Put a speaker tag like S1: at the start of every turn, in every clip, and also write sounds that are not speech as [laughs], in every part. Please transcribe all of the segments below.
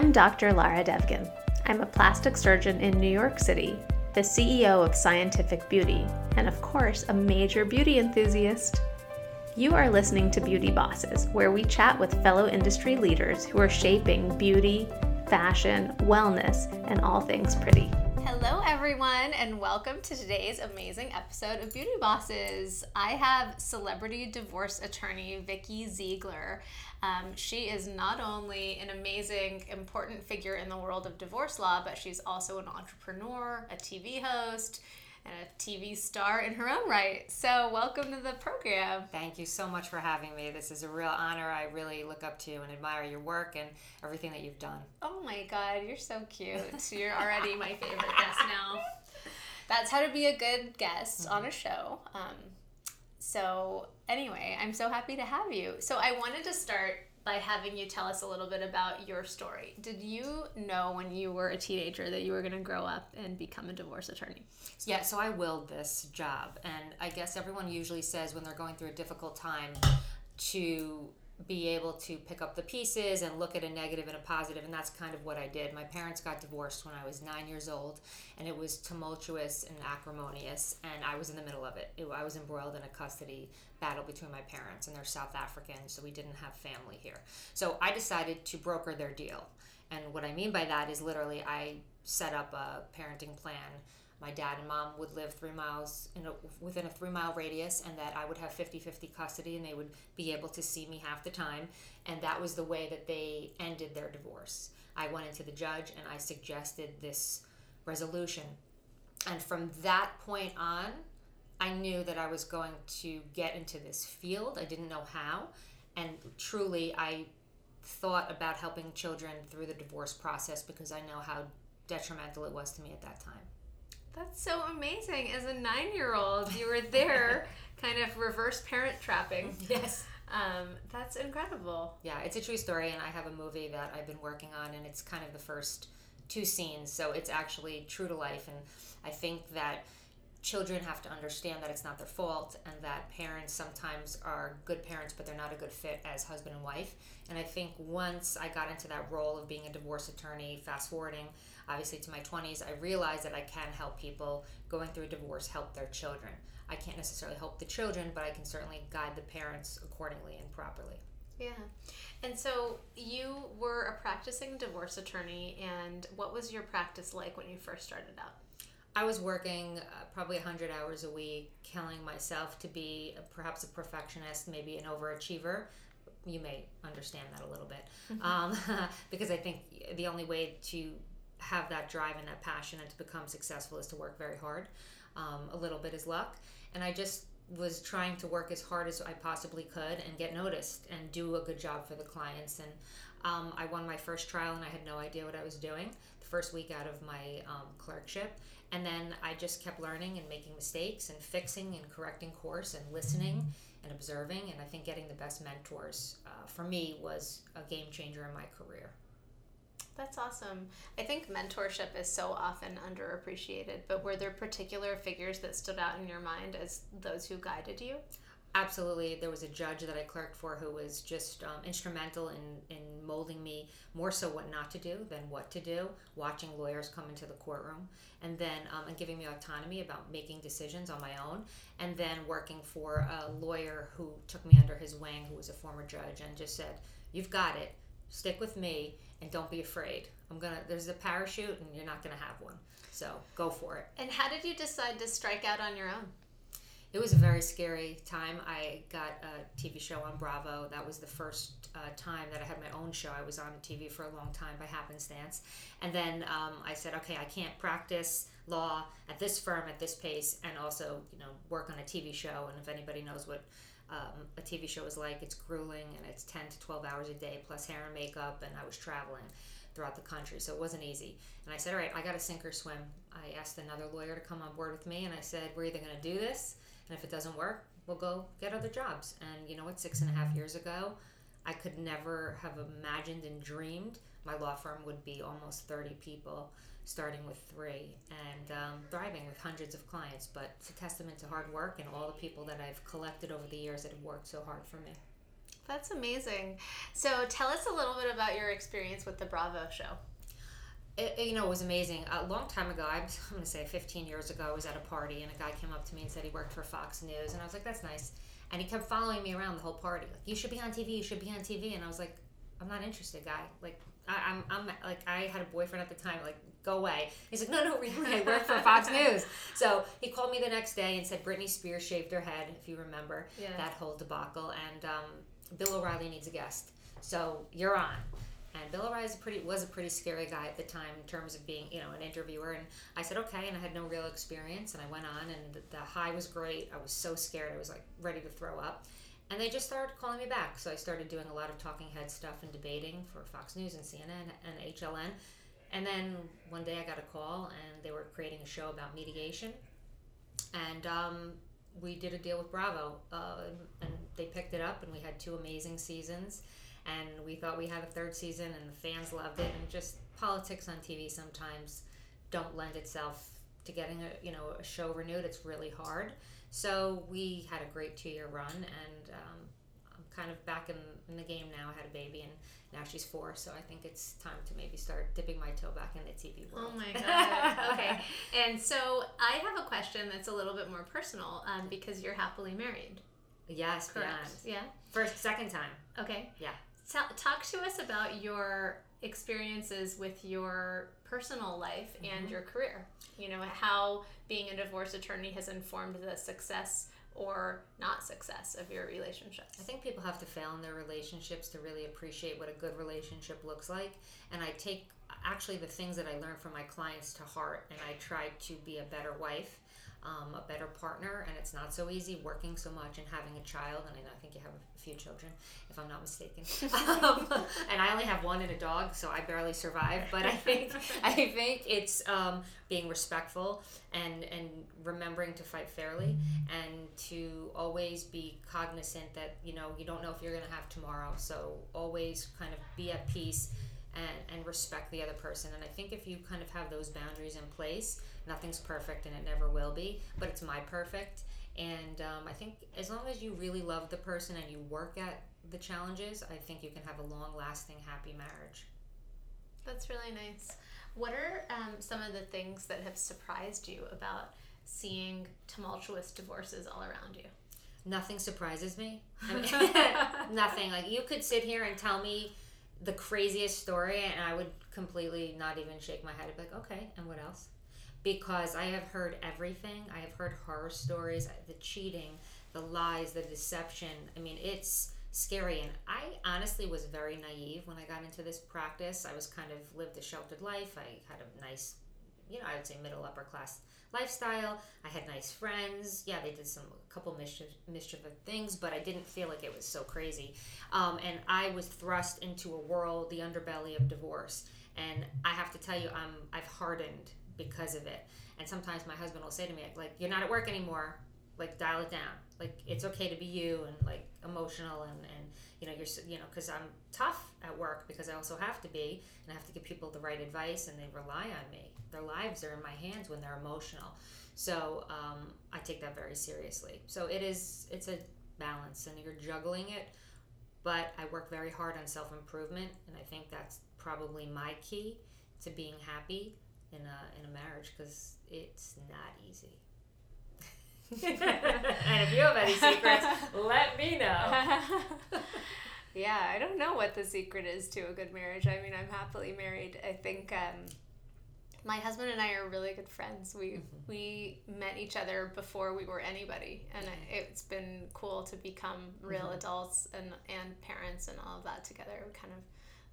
S1: I'm Dr. Lara Devgan. I'm a plastic surgeon in New York City, the CEO of Scientific Beauty, and of course, a major beauty enthusiast. You are listening to Beauty Bosses, where we chat with fellow industry leaders who are shaping beauty, fashion, wellness, and all things pretty. Hello, everyone, and welcome to today's amazing episode of Beauty Bosses. I have celebrity divorce attorney Vikki Ziegler. Um, she is not only an amazing, important figure in the world of divorce law, but she's also an entrepreneur, a TV host, and a TV star in her own right. So, welcome to the program.
S2: Thank you so much for having me. This is a real honor. I really look up to and admire your work and everything that you've done.
S1: Oh my God, you're so cute. you're already my favorite guest now. That's how to be a good guest mm-hmm. on a show. Um, so, anyway, I'm so happy to have you. So, I wanted to start by having you tell us a little bit about your story. Did you know when you were a teenager that you were going to grow up and become a divorce attorney?
S2: Yeah, so I willed this job. And I guess everyone usually says when they're going through a difficult time to be able to pick up the pieces and look at a negative and a positive and that's kind of what i did. My parents got divorced when i was nine years old and it was tumultuous and acrimonious and i was in the middle of it, it i was embroiled in a custody battle between my parents and they're south african so we didn't have family here. So i decided to broker their deal and what i mean by that is literally i set up a parenting plan my dad and mom would live three miles in a, within a three mile radius and that i would have 50-50 custody and they would be able to see me half the time. And that was the way that they ended their divorce. I went into the judge and i suggested this resolution. And from that point on i knew that i was going to get into this field. I didn't know how. And truly i thought about helping children through the divorce process because i know how detrimental it was to me at that time
S1: that's so amazing. As a nine year old, you were there, [laughs] kind of reverse parent trapping.
S2: Yes.
S1: Um, that's incredible.
S2: Yeah, it's a true story, and I have a movie that I've been working on, and it's kind of the first two scenes, so it's actually true to life. And I think that children have to understand that it's not their fault and that parents sometimes are good parents but they're not a good fit as husband and wife and i think once i got into that role of being a divorce attorney fast forwarding obviously to my 20s i realized that i can help people going through a divorce help their children i can't necessarily help the children but i can certainly guide the parents accordingly and properly
S1: yeah. And so you were a practicing divorce attorney, and what was your practice like when you first started out?
S2: I was working uh, probably 100 hours a week, killing myself to be a, perhaps a perfectionist, maybe an overachiever. You may understand that a little bit. Mm-hmm. Um, [laughs] because I think the only way to have that drive and that passion and to become successful is to work very hard. Um, a little bit is luck. And I just was trying to work as hard as I possibly could and get noticed and do a good job for the clients. And um, I won my first trial and I had no idea what I was doing the first week out of my um, clerkship. And then I just kept learning and making mistakes and fixing and correcting course and listening and observing. And I think getting the best mentors uh, for me was a game changer in my career.
S1: That's awesome. I think mentorship is so often underappreciated, but were there particular figures that stood out in your mind as those who guided you?
S2: absolutely there was a judge that i clerked for who was just um, instrumental in, in molding me more so what not to do than what to do watching lawyers come into the courtroom and then um, and giving me autonomy about making decisions on my own and then working for a lawyer who took me under his wing who was a former judge and just said you've got it stick with me and don't be afraid i'm gonna there's a parachute and you're not gonna have one so go for it
S1: and how did you decide to strike out on your own
S2: it was a very scary time. I got a TV show on Bravo. That was the first uh, time that I had my own show. I was on TV for a long time by happenstance. And then um, I said, okay, I can't practice law at this firm at this pace and also, you know, work on a TV show. And if anybody knows what um, a TV show is like, it's grueling and it's 10 to 12 hours a day plus hair and makeup. And I was traveling throughout the country, so it wasn't easy. And I said, all right, I got to sink or swim. I asked another lawyer to come on board with me, and I said, we're either going to do this and if it doesn't work, we'll go get other jobs. And you know what? Six and a half years ago, I could never have imagined and dreamed my law firm would be almost 30 people, starting with three, and um, thriving with hundreds of clients. But it's a testament to hard work and all the people that I've collected over the years that have worked so hard for me.
S1: That's amazing. So tell us a little bit about your experience with the Bravo show.
S2: It, you know, it was amazing. A long time ago, I'm, I'm going to say 15 years ago, I was at a party and a guy came up to me and said he worked for Fox News. And I was like, that's nice. And he kept following me around the whole party. Like, you should be on TV, you should be on TV. And I was like, I'm not interested, guy. Like, I, I'm, I'm like, I had a boyfriend at the time. Like, go away. He's like, no, no, really, I work for Fox [laughs] News. So he called me the next day and said Britney Spears shaved her head, if you remember
S1: Yeah.
S2: that whole debacle, and um, Bill O'Reilly needs a guest. So you're on. And Bill O'Reilly was a pretty was a pretty scary guy at the time in terms of being you know an interviewer. And I said okay, and I had no real experience, and I went on, and the, the high was great. I was so scared, I was like ready to throw up. And they just started calling me back. So I started doing a lot of talking head stuff and debating for Fox News and CNN and HLN. And then one day I got a call and they were creating a show about mediation. And um, we did a deal with Bravo uh, and they picked it up and we had two amazing seasons. And we thought we had a third season and the fans loved it. And just politics on TV sometimes don't lend itself to getting a you know a show renewed. It's really hard. So we had a great two year run and um, kind of back in, in the game now. I had a baby and now she's four, so I think it's time to maybe start dipping my toe back in the TV world.
S1: Oh my [laughs] god. okay. And so I have a question that's a little bit more personal um, because you're happily married.
S2: Yes,
S1: Correct.
S2: beyond.
S1: Yeah.
S2: First, second time.
S1: Okay.
S2: Yeah.
S1: Tell, talk to us about your experiences with your personal life and
S2: Mhm.
S1: your career. You know, how being a divorce attorney has informed the success or not success of your relationships.
S2: I think people have to fail in their relationships to really appreciate what a good relationship looks like. And I take actually the things that I learn from my clients to heart, and I try to be a better wife, um, a better partner. And it's not so easy working so much and having a child. And I, know, I think you have a few children, if I'm not mistaken. [laughs] um, and I only have one and a dog, so I barely survive. But I think [laughs] I think it's um, being respectful and and remembering to fight fairly and to always be cognizant that you know you don't know if you're going to have tomorrow so always kind of be at peace and, and respect the other person and i think if you kind of have those boundaries in place nothing's perfect and it never will be but it's my perfect and um, i think as long as you really love the person and you work at the challenges i think you can have a long lasting happy marriage
S1: That's really nice. What are um, some of the things that have surprised you about seeing tumultuous divorces all around you?
S2: nothing surprises me. [laughs] I mean, [laughs] nothing. Like you could sit here and tell me the craziest story, and I would completely not even shake my head. I'd be like, okay, and what else? Because I have heard everything. I have heard horror stories, the cheating, the lies, the deception. I mean, it's scary. And I honestly was very naive when I got into this practice. I was kind of lived a sheltered life. I had a nice, you know, I would say middle upper class lifestyle. I had nice friends. Yeah, they did some a couple mischief mischievous things, but I didn't feel like it was so crazy. Um, and I was thrust into a world, the underbelly of divorce. And I have to tell you, I'm I've hardened because of it. And sometimes my husband will say to me, like, "You're not at work anymore. Like, dial it down. Like, it's okay to be you and like emotional and and you know you're you know because I'm tough at work because I also have to be and I have to give people the right advice and they rely on me. Their lives are in my hands when they're emotional. So um, I take that very seriously. So it is it's a balance and you're juggling it. But I work very hard on self improvement and I think that's probably my key to being happy in a in a marriage because it's not easy. [laughs] and if you have any secrets, let me know. [laughs]
S1: yeah, I don't know what the secret is to a good marriage. I mean, I'm happily married. I think um, my husband and I are really good friends. We
S2: Mhm.
S1: we met each other before we were anybody, and it's been cool to become real
S2: Mhm.
S1: adults and and parents and all of that together. We kind of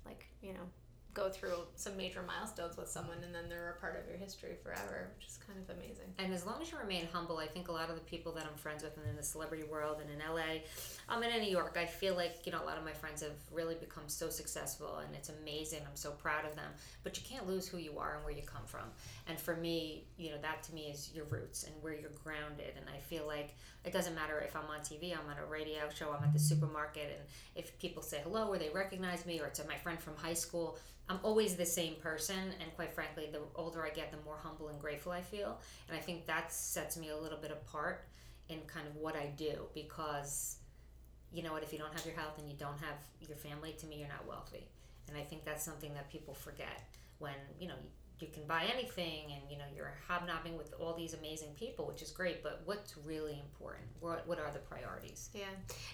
S1: like you know go through some major milestones with someone, and then they're a part of your history forever, which is kind of amazing.
S2: And as long as you remain humble, I think a lot of the people that I'm friends with and in the celebrity world and in LA, um, and in New York, I feel like, you know, a lot of my friends have really become so successful and it's amazing. I'm so proud of them. But you can't lose who you are and where you come from. And for me, you know, that to me is your roots and where you're grounded. And I feel like it doesn't matter if I'm on TV, I'm on a radio show, I'm at the supermarket, and if people say hello or they recognize me or it's my friend from high school, I'm always the same person, and quite frankly, the older I get, the more humble and grateful I feel. And I think that sets me a little bit apart in kind of what I do because you know what, if you don't have your health and you don't have your family, to me, you're not wealthy. And I think that's something that people forget when, you know, you can buy anything and you know you're hobnobbing with all these amazing people which is great but what's really important? What, what are the priorities?
S1: Yeah.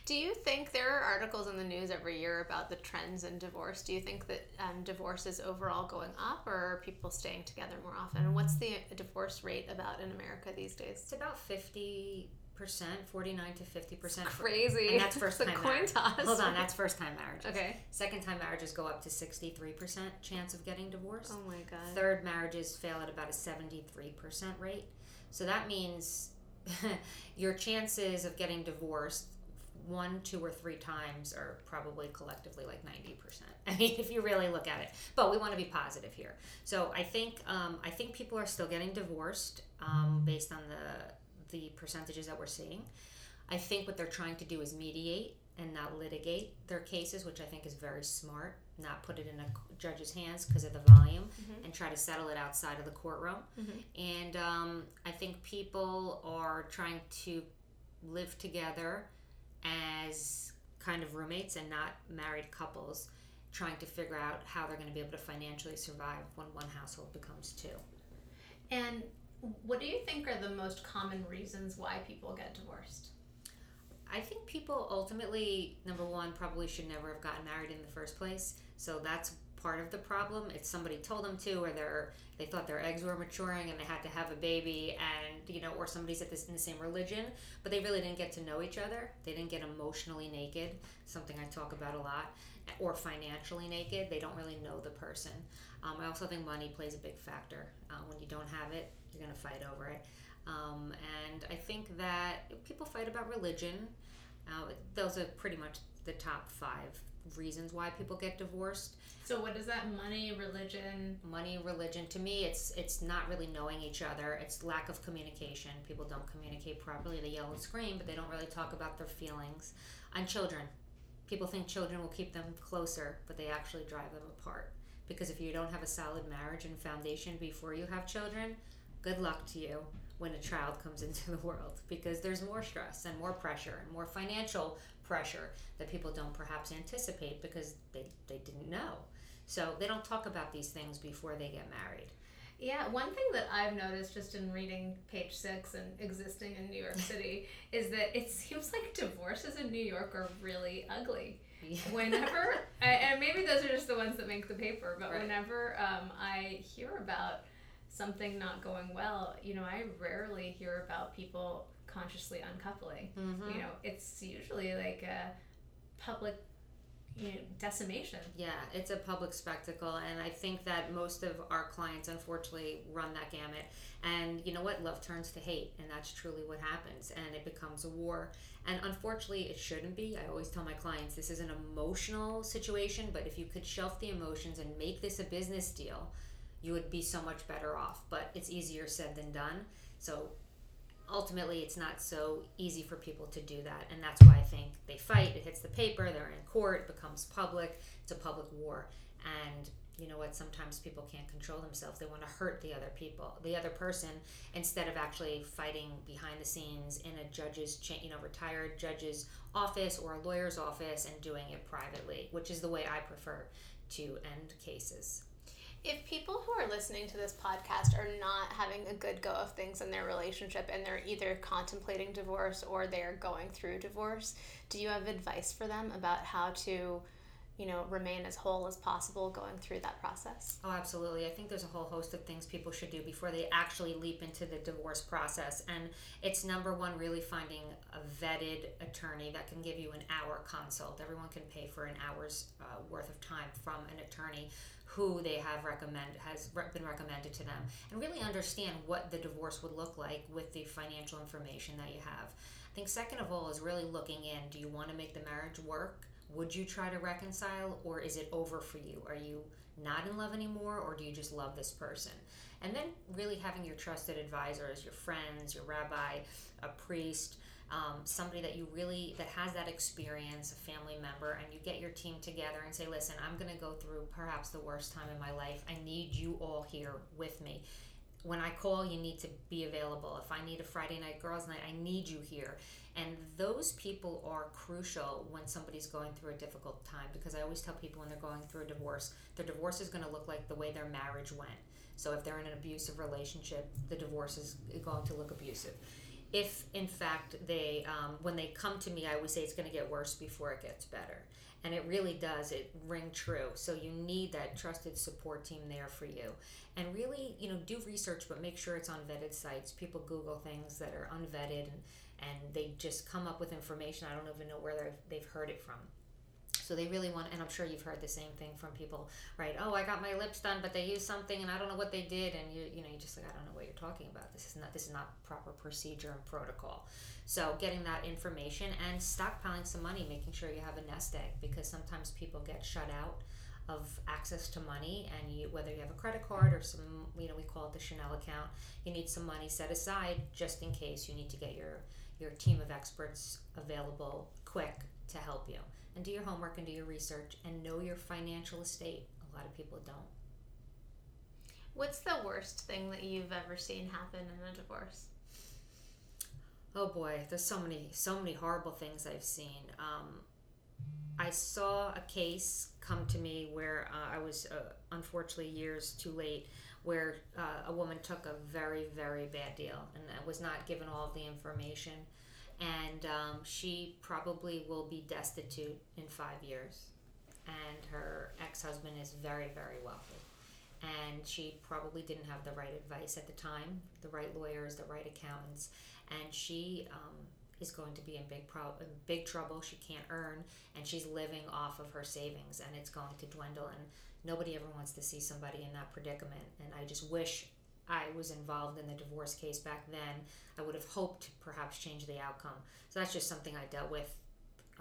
S1: Do you think there are articles in the news every year about the trends in divorce. Do you think that um, divorce is overall going up or are people staying together more often? What's the divorce rate about in america these days?
S2: It's about 50 percent, forty nine to fifty percent.
S1: Crazy.
S2: And that's [laughs] first time
S1: coin toss.
S2: Hold on, that's first time marriages.
S1: Okay.
S2: Second time marriages go up to sixty three percent chance of getting divorced.
S1: Oh my god.
S2: Third marriages fail at about a seventy three percent rate. So that means [laughs] your chances of getting divorced one, two, or three times are probably collectively like 90%. [laughs] I mean, if you really look at it. But we want to be positive here. So I think um, I think people are still getting divorced um, based on the the percentages that we're seeing. I think what they're trying to do is mediate and not litigate their cases, which I think is very smart. Not put it in a judge's hands because of the volume, mm-hmm. and try to settle it outside of the courtroom. Mm-hmm. And um, I think people are trying to live together as kind of roommates and not married couples, trying to figure out how they're going to be able to financially survive when one household becomes two.
S1: And what do you think are the most common reasons why people get divorced?
S2: I think people ultimately, number one, probably should never have gotten married in the first place. So that's part of the problem. It's somebody told them to, or they're they thought their eggs were maturing and they had to have a baby, and you know, or somebody's at this in the same religion, but they really didn't get to know each other. They didn't get emotionally naked, something I talk about a lot, or financially naked. They don't really know the person. Um, I also think money plays a big factor. Uh, when you don't have it, you're going to fight over it. Um, and I think that people fight about religion. Uh, those are pretty much the top five reasons why people get divorced.
S1: So what is that? Money, religion.
S2: Money, religion. To me, it's it's not really knowing each other. It's lack of communication. People don't communicate properly. They yell and scream, but they don't really talk about their feelings. On children, people think children will keep them closer, but they actually drive them apart. Because if you don't have a solid marriage and foundation before you have children, good luck to you when a child comes [laughs] into the world because there's more stress and more pressure and more financial pressure that people don't perhaps anticipate because they, they didn't know. So they don't talk about these things before they get married.
S1: Yeah, one thing that I've noticed just in reading page six and existing in New York [laughs] City is that it seems like divorces in New York are really ugly. Yeah. [laughs] Whenever, and maybe those are just the ones that make the paper, but right. whenever um, I hear about something not going well, you know, I rarely hear about people consciously uncoupling. Mm-hmm. You know, it's usually like a public you know, decimation.
S2: Yeah, it's a public spectacle, and I think that most of our clients, unfortunately, run that gamut. And you know what? Love turns to hate, and that's truly what happens, and it becomes a war. And unfortunately, it shouldn't be. I always tell my clients this is an emotional situation, but if you could shelf the emotions and make this a business deal, you would be so much better off. But it's easier said than done. So ultimately, it's not so easy for people to do that. And that's why I think they fight. It hits the paper, they're in court, it becomes public. It's a public war. And you know what sometimes people can't control themselves they want to hurt the other people the other person instead of actually fighting behind the scenes in a judge's you know retired judge's office or a lawyer's office and doing it privately which is the way i prefer to end cases
S1: if people who are listening to this podcast are not having a good go of things in their relationship and they're either contemplating divorce or they're going through divorce, do you have advice for them about how to, you know, remain as whole as possible going through that process?
S2: Oh, absolutely. I think there's a whole host of things people should do before they actually leap into the divorce process. And it's number one, really finding a vetted attorney that can give you an hour consult. Everyone can pay for an hour's uh, worth of time from an attorney who they have recommended has been recommended to them and really understand what the divorce would look like with the financial information that you have. I think second of all is really looking in do you want to make the marriage work? Would you try to reconcile or is it over for you? Are you not in love anymore or do you just love this person? And then really having your trusted advisors your friends your rabbi a priest um, somebody that you really that has that experience a family member and you get your team together and say listen i'm going to go through perhaps the worst time in my life i need you all here with me when I call, you need to be available. If I need a Friday night girls' night, I need you here. And those people are crucial when somebody's going through a difficult time because I always tell people when they're going through a divorce, their divorce is going to look like the way their marriage went. So if they're in an abusive relationship, the divorce is going to look abusive. If in fact they, um, when they come to me, I always say it's going to get worse before it gets better. And it really does it ring true. So you need that trusted support team there for you. And really you know do research but make sure it's on vetted sites. People google things that are unvetted and, and they just come up with information. I don't even know where they've heard it from so they really want and i'm sure you've heard the same thing from people right? Oh i got my lips done but they used something and i don't know what they did. And you you know you just like i don't know what you're talking about. This is not this is not proper procedure and protocol. So getting that information and stockpiling some money, making sure you have a nest egg because sometimes people get shut out of access to money and you whether you have a credit card or some you know we call it the Chanel account you need some money set aside just in case you need to get your your team of experts available quick to help you and do your homework and do your research and know your financial estate a lot of people don't
S1: what's the worst thing that you've ever seen happen in a divorce
S2: oh boy, there's so many, so many horrible things I've seen. Um, I saw a case come to me where uh, I was uh, unfortunately years too late, where uh, a woman took a very, very bad deal and was not given all of the information. And um, she probably will be destitute in five years. And her ex husband is very, very wealthy. And she probably didn't have the right advice at the time, the right lawyers, the right accountants and she um, is going to be in big pro- in big trouble. She can't earn, and she's living off of her savings, and it's going to dwindle. And nobody ever wants to see somebody in that predicament. And I just wish I was involved in the divorce case back then. I would have hoped to perhaps change the outcome. So that's just something I dealt with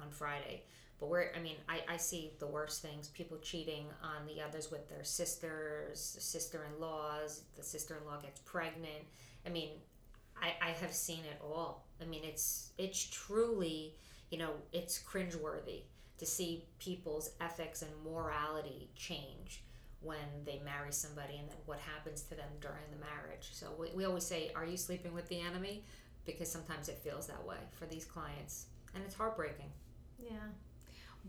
S2: on Friday. But we're, I mean, I, I see the worst things: people cheating on the others with their sisters, sister-in-laws. The sister-in-law gets pregnant. I mean, I, I have seen it all. I mean, it's it's truly, you know, it's cringeworthy to see people's ethics and morality change when they marry somebody and then what happens to them during the marriage. So we, we always say, Are you sleeping with the enemy? Because sometimes it feels that way for these clients. And it's heartbreaking.
S1: Yeah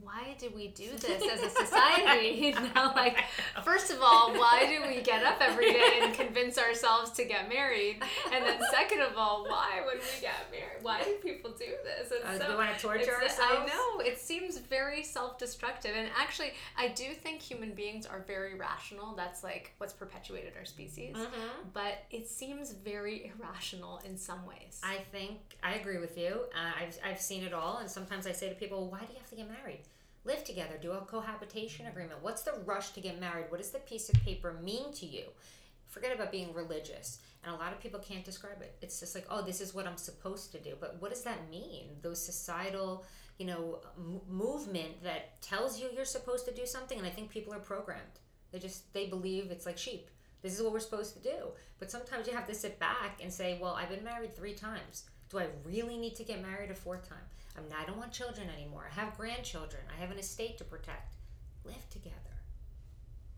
S1: why do we do this as a society? [laughs] you know, like first of all, why do we get up every day and convince ourselves to get married? And then second of all, why would we get married? Why do people do this?
S2: It's uh, so, we want to torture ourselves. I
S1: know it seems very self-destructive, and actually, I do think human beings are very rational. That's like what's perpetuated our species. Mm-hmm. But it seems very irrational in some ways.
S2: I think I agree with you. Uh, I've I've seen it all, and sometimes I say to people, "Why do you have to get married?" Live together, do a cohabitation agreement. What's the rush to get married? What does the piece of paper mean to you? Forget about being religious. And a lot of people can't describe it. It's just like, oh, this is what I'm supposed to do. But what does that mean? Those societal, you know, m- movement that tells you you're supposed to do something. And I think people are programmed. They just, they believe it's like sheep. This is what we're supposed to do. But sometimes you have to sit back and say, well, I've been married three times. Do I really need to get married a fourth time? I'm not, I don't want children anymore. I have grandchildren. I have an estate to protect. Live together.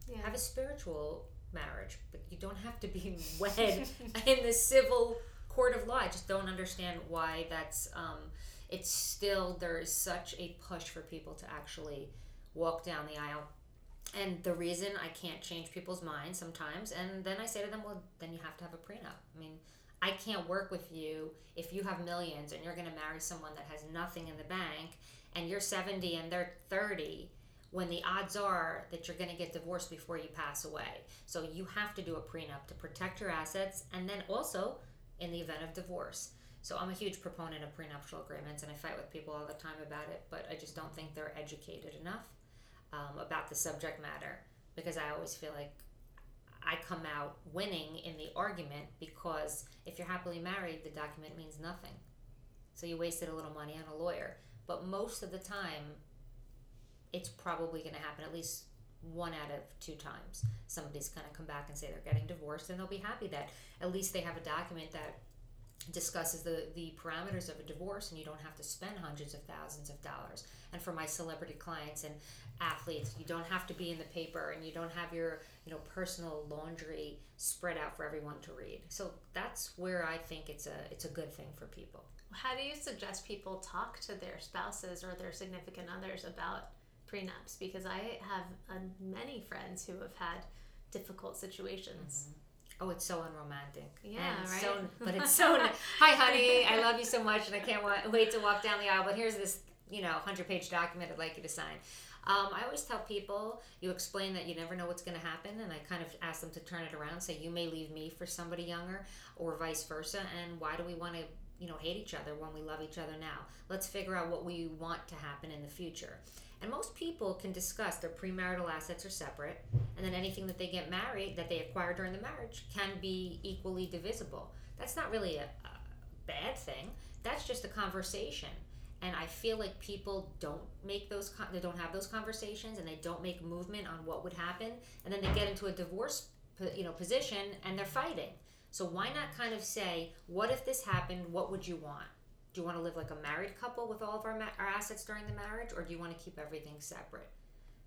S2: Yeah. Have a spiritual marriage, but you don't have to be [laughs] wed [laughs] in the civil court of law. I just don't understand why that's. Um, it's still there is such a push for people to actually walk down the aisle. And the reason I can't change people's minds sometimes, and then I say to them, well, then you have to have a prenup. I mean, I can't work with you if you have millions and you're going to marry someone that has nothing in the bank and you're 70 and they're 30 when the odds are that you're going to get divorced before you pass away. So you have to do a prenup to protect your assets and then also in the event of divorce. So I'm a huge proponent of prenuptial agreements and I fight with people all the time about it, but I just don't think they're educated enough um, about the subject matter because I always feel like I come out winning in the argument because if you're happily married, the document means nothing. So you wasted a little money on a lawyer. But most of the time, it's probably going to happen at least one out of two times. Somebody's going to come back and say they're getting divorced, and they'll be happy that at least they have a document that discusses the, the parameters of a divorce and you don't have to spend hundreds of thousands of dollars. And for my celebrity clients and athletes you don't have to be in the paper and you don't have your you know personal laundry spread out for everyone to read. So that's where i think it's a it's a good thing for people.
S1: How do you suggest people talk to their spouses or their significant others about prenups? Because i have uh, many friends who have had difficult situations. Mm-hmm
S2: Oh, it's so unromantic.
S1: Yeah,
S2: and
S1: right.
S2: So, but it's so. [laughs] Hi, honey. I love you so much, and I can't wa- wait to walk down the aisle. But here's this, you know, hundred-page document I'd like you to sign. Um, I always tell people, you explain that you never know what's going to happen, and I kind of ask them to turn it around, say you may leave me for somebody younger, or vice versa. And why do we want to, you know, hate each other when we love each other now? Let's figure out what we want to happen in the future. And most people can discuss their premarital assets are separate, and then anything that they get married, that they acquire during the marriage, can be equally divisible. That's not really a, a bad thing. That's just a conversation. And I feel like people don't make those, they don't have those conversations, and they don't make movement on what would happen, and then they get into a divorce, you know, position, and they're fighting. So why not kind of say, what if this happened? What would you want? Do you want to live like a married couple with all of our, ma- our assets during the marriage or do you want to keep everything separate?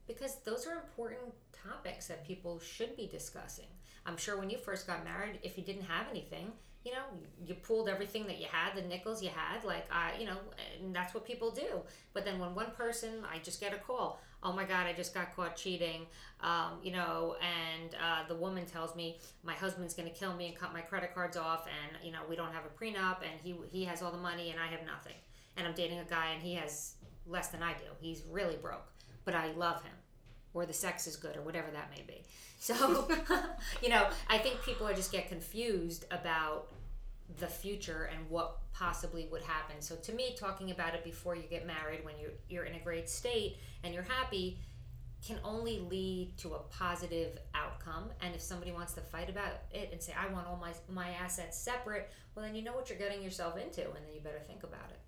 S2: Because those are important topics that people should be discussing. I'm sure when you first got married if you didn't have anything you know you pulled everything that you had the nickels you had like i you know and that's what people do. But then when one person i just get a call oh my god i just got caught cheating um, you know and uh, the woman tells me my husband's going to kill me and cut my credit cards off and you know we don't have a prenup and he he has all the money and i have nothing. And i'm dating a guy and he has less than i do. He's really broke but i love him or the sex is good or whatever that may be. So [laughs] you know i think people are just get confused about the future and what possibly would happen. So to me, talking about it before you get married, when you're you're in a great state and you're happy, can only lead to a positive outcome. And if somebody wants to fight about it and say, "I want all my my assets separate," well, then you know what you're getting yourself into, and then you better think about it.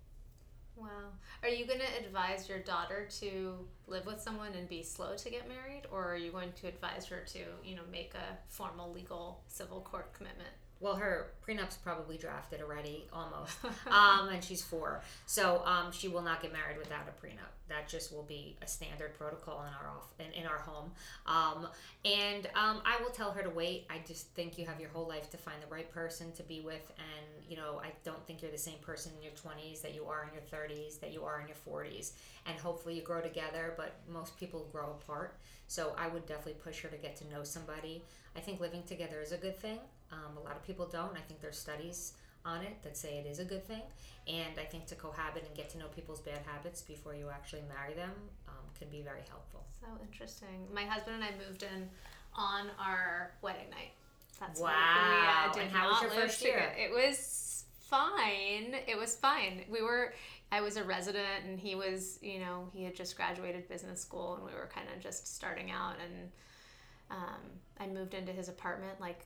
S1: Wow. Are you going to advise your daughter to live with someone and be slow to get married, or are you going to advise her to, you know, make a formal legal civil court commitment?
S2: Well, her prenup's probably drafted already, almost. [laughs] um, and she's four, so um, she will not get married without a prenup. That just will be a standard protocol in our off in, in our home. Um, and um, I will tell her to wait. I just think you have your whole life to find the right person to be with, and you know, I don't think you're the same person in your 20s that you are in your 30s, that you are in your 40s, and hopefully you grow together. But most people grow apart, so I would definitely push her to get to know somebody. I think living together is a good thing. Um, a lot of people don't. I think there's studies on it that say it is a good thing. And I think to cohabit and get to know people's bad habits before you actually marry them um, can be very helpful.
S1: So interesting. My husband and I moved in on our wedding night.
S2: That's wow. We, uh, and how was your first year?
S1: Together. It was fine. It was fine. We were. I was a resident, and he was. You know, he had just graduated business school, and we were kind of just starting out. And um, I moved into his apartment like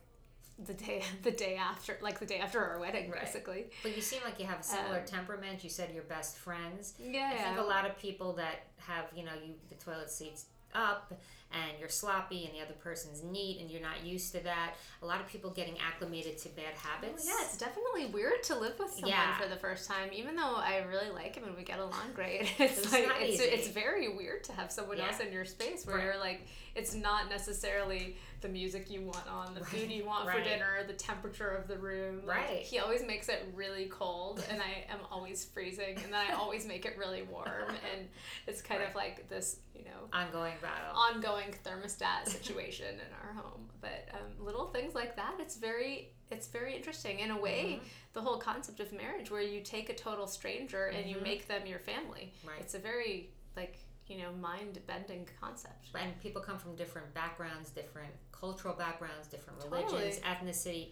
S1: the day [laughs] the day after like the day after our wedding right. basically.
S2: But you seem like you have a similar um, temperament. You said you're best friends.
S1: Yeah
S2: i think a lot of people that have you know you the toilet seats up and you're sloppy and the other person's neat and you're not used to that. A lot of people getting acclimated to bad oh, habits.
S1: yeah, it's definitely weird to live with someone yeah. for the first time, even though I really like him and we get along great. [laughs] [laughs] It's, it's like it's, it's very weird to have someone yeah. else in your space where right. you're like it's not necessarily the music you want on, the right. food you want right. for dinner, the temperature of the room.
S2: Like, right.
S1: He always makes it really cold and I am always freezing and then I always make it really warm [laughs] and it's kind of like this, you know,
S2: ongoing battle.
S1: Ongoing thermostat situation in our home. But um, little things like that, it's very it's very interesting in a way. Mm-hmm. The whole concept of marriage, where you take a total stranger and mm-hmm. you make them your family.
S2: Right.
S1: It's a very like you know mind bending concept.
S2: And people come from different backgrounds, different cultural backgrounds, different religions, totally. ethnicity,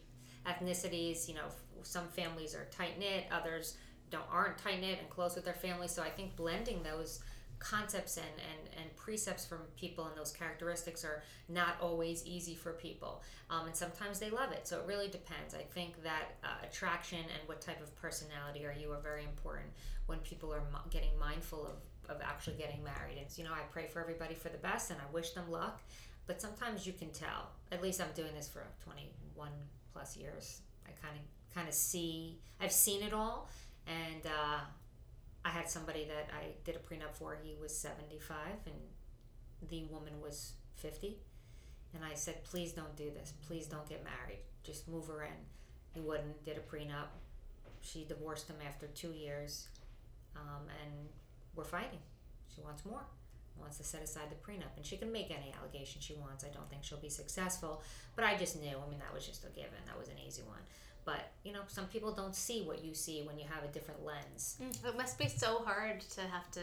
S2: ethnicities. You know, some families are tight knit, others don't aren't tight knit and close with their family. So I think blending those concepts and, and, and precepts from people and those characteristics are not always easy for people. Um, and sometimes they love it. So it really depends. I think that uh, attraction and what type of personality are you are very important when people are mo- getting mindful of, of actually getting married. And, you know, I pray for everybody for the best and I wish them luck. But sometimes you can tell. At least I'm doing this for 21 plus years. I kind of kind of see. I've seen it all, and uh, I had somebody that I did a prenup for. He was seventy five, and the woman was fifty. And I said, please don't do this. Please don't get married. Just move her in. He wouldn't. Did a prenup. She divorced him after two years, um, and we're fighting. She wants more wants to set aside the prenup and she can make any allegation she wants i don't think she'll be successful but i just knew i mean that was just a given that was an easy one but you know some people don't see what you see when you have a different lens
S1: mm, it must be so hard to have to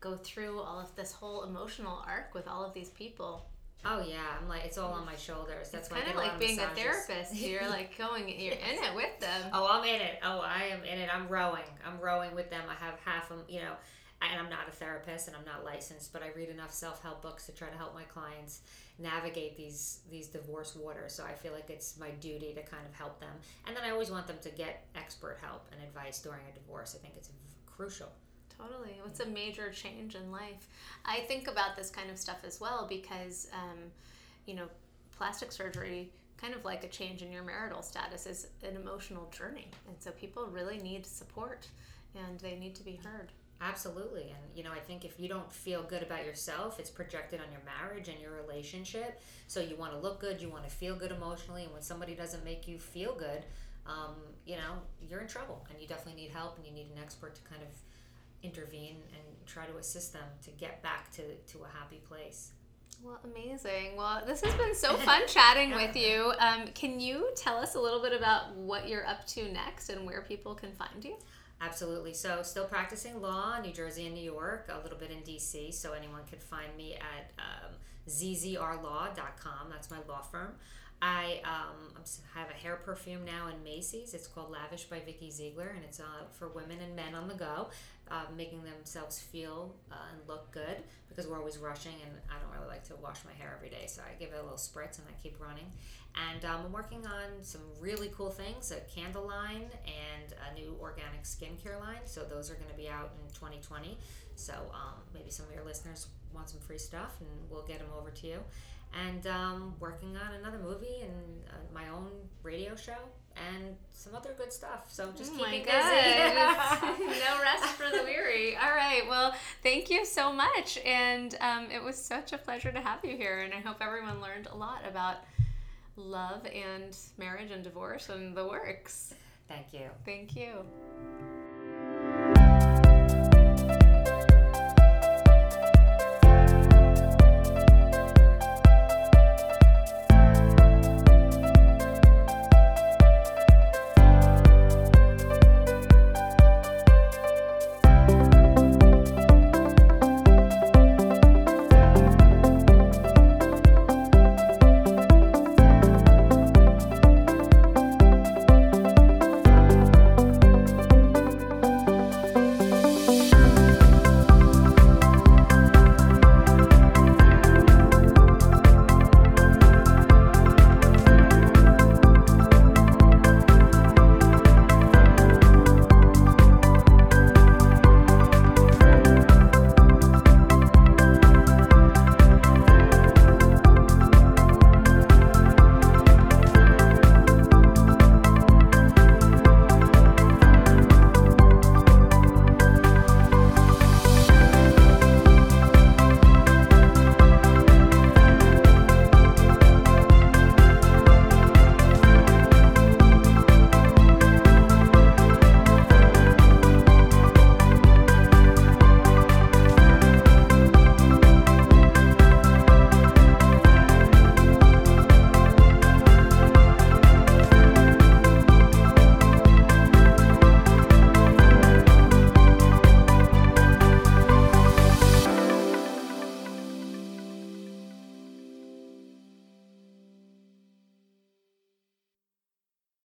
S1: go through all of this whole emotional arc with all of these people
S2: Oh yeah, I'm like it's all on my shoulders. That's
S1: it's kind of like being massages. a therapist. [laughs] You're like going, you're in it with them.
S2: Oh, I'm in it. Oh, I am in it. I'm rowing. I'm rowing with them. I have half of you know and I'm not a therapist and I'm not licensed, but I read enough self-help books to try to help my clients navigate these these divorce waters. So I feel like it's my duty to kind of help them. And then I always want them to get expert help and advice during a divorce. I think it's crucial.
S1: Totally. It's a major change in life. I think about this kind of stuff as well because um, you know, plastic surgery kind of like a change in your marital status is an emotional journey. And so people really need support and they need to be heard.
S2: Absolutely. And, you know, I think if you don't feel good about yourself, it's projected on your marriage and your relationship. So you want to look good, you want to feel good emotionally. And when somebody doesn't make you feel good, um, you know, you're in trouble. And you definitely need help and you need an expert to kind of intervene and try to assist them to get back to, to a happy place.
S1: Well, amazing. Well, this has been so fun [laughs] chatting with you. Um, can you tell us a little bit about what you're up to next and where people can find you?
S2: Absolutely. So, still practicing law, New Jersey and New York, a little bit in DC. So, anyone can find me at um, zzrlaw.com. That's my law firm. I um, have a hair perfume now in Macy's. It's called Lavish by Vikki Ziegler, and it's uh, for women and men on the go, uh, making themselves feel uh, and look good because we're always rushing, and I don't really like to wash my hair every day, so I give it a little spritz and I keep running. And um, I'm working on some really cool things a candle line and a new organic skincare line. So those are going to be out in 2020. So um, maybe some of your listeners want some free stuff and we'll get them over to you. And um, working on another movie and uh, my own radio show and some other good stuff. So just oh keeping busy. [laughs] [laughs]
S1: no rest for the weary. All right. Well, thank you so much. And um, it was such a pleasure to have you here. And I hope everyone learned a lot about love and marriage and divorce and the works.
S2: Thank you.
S1: Thank you.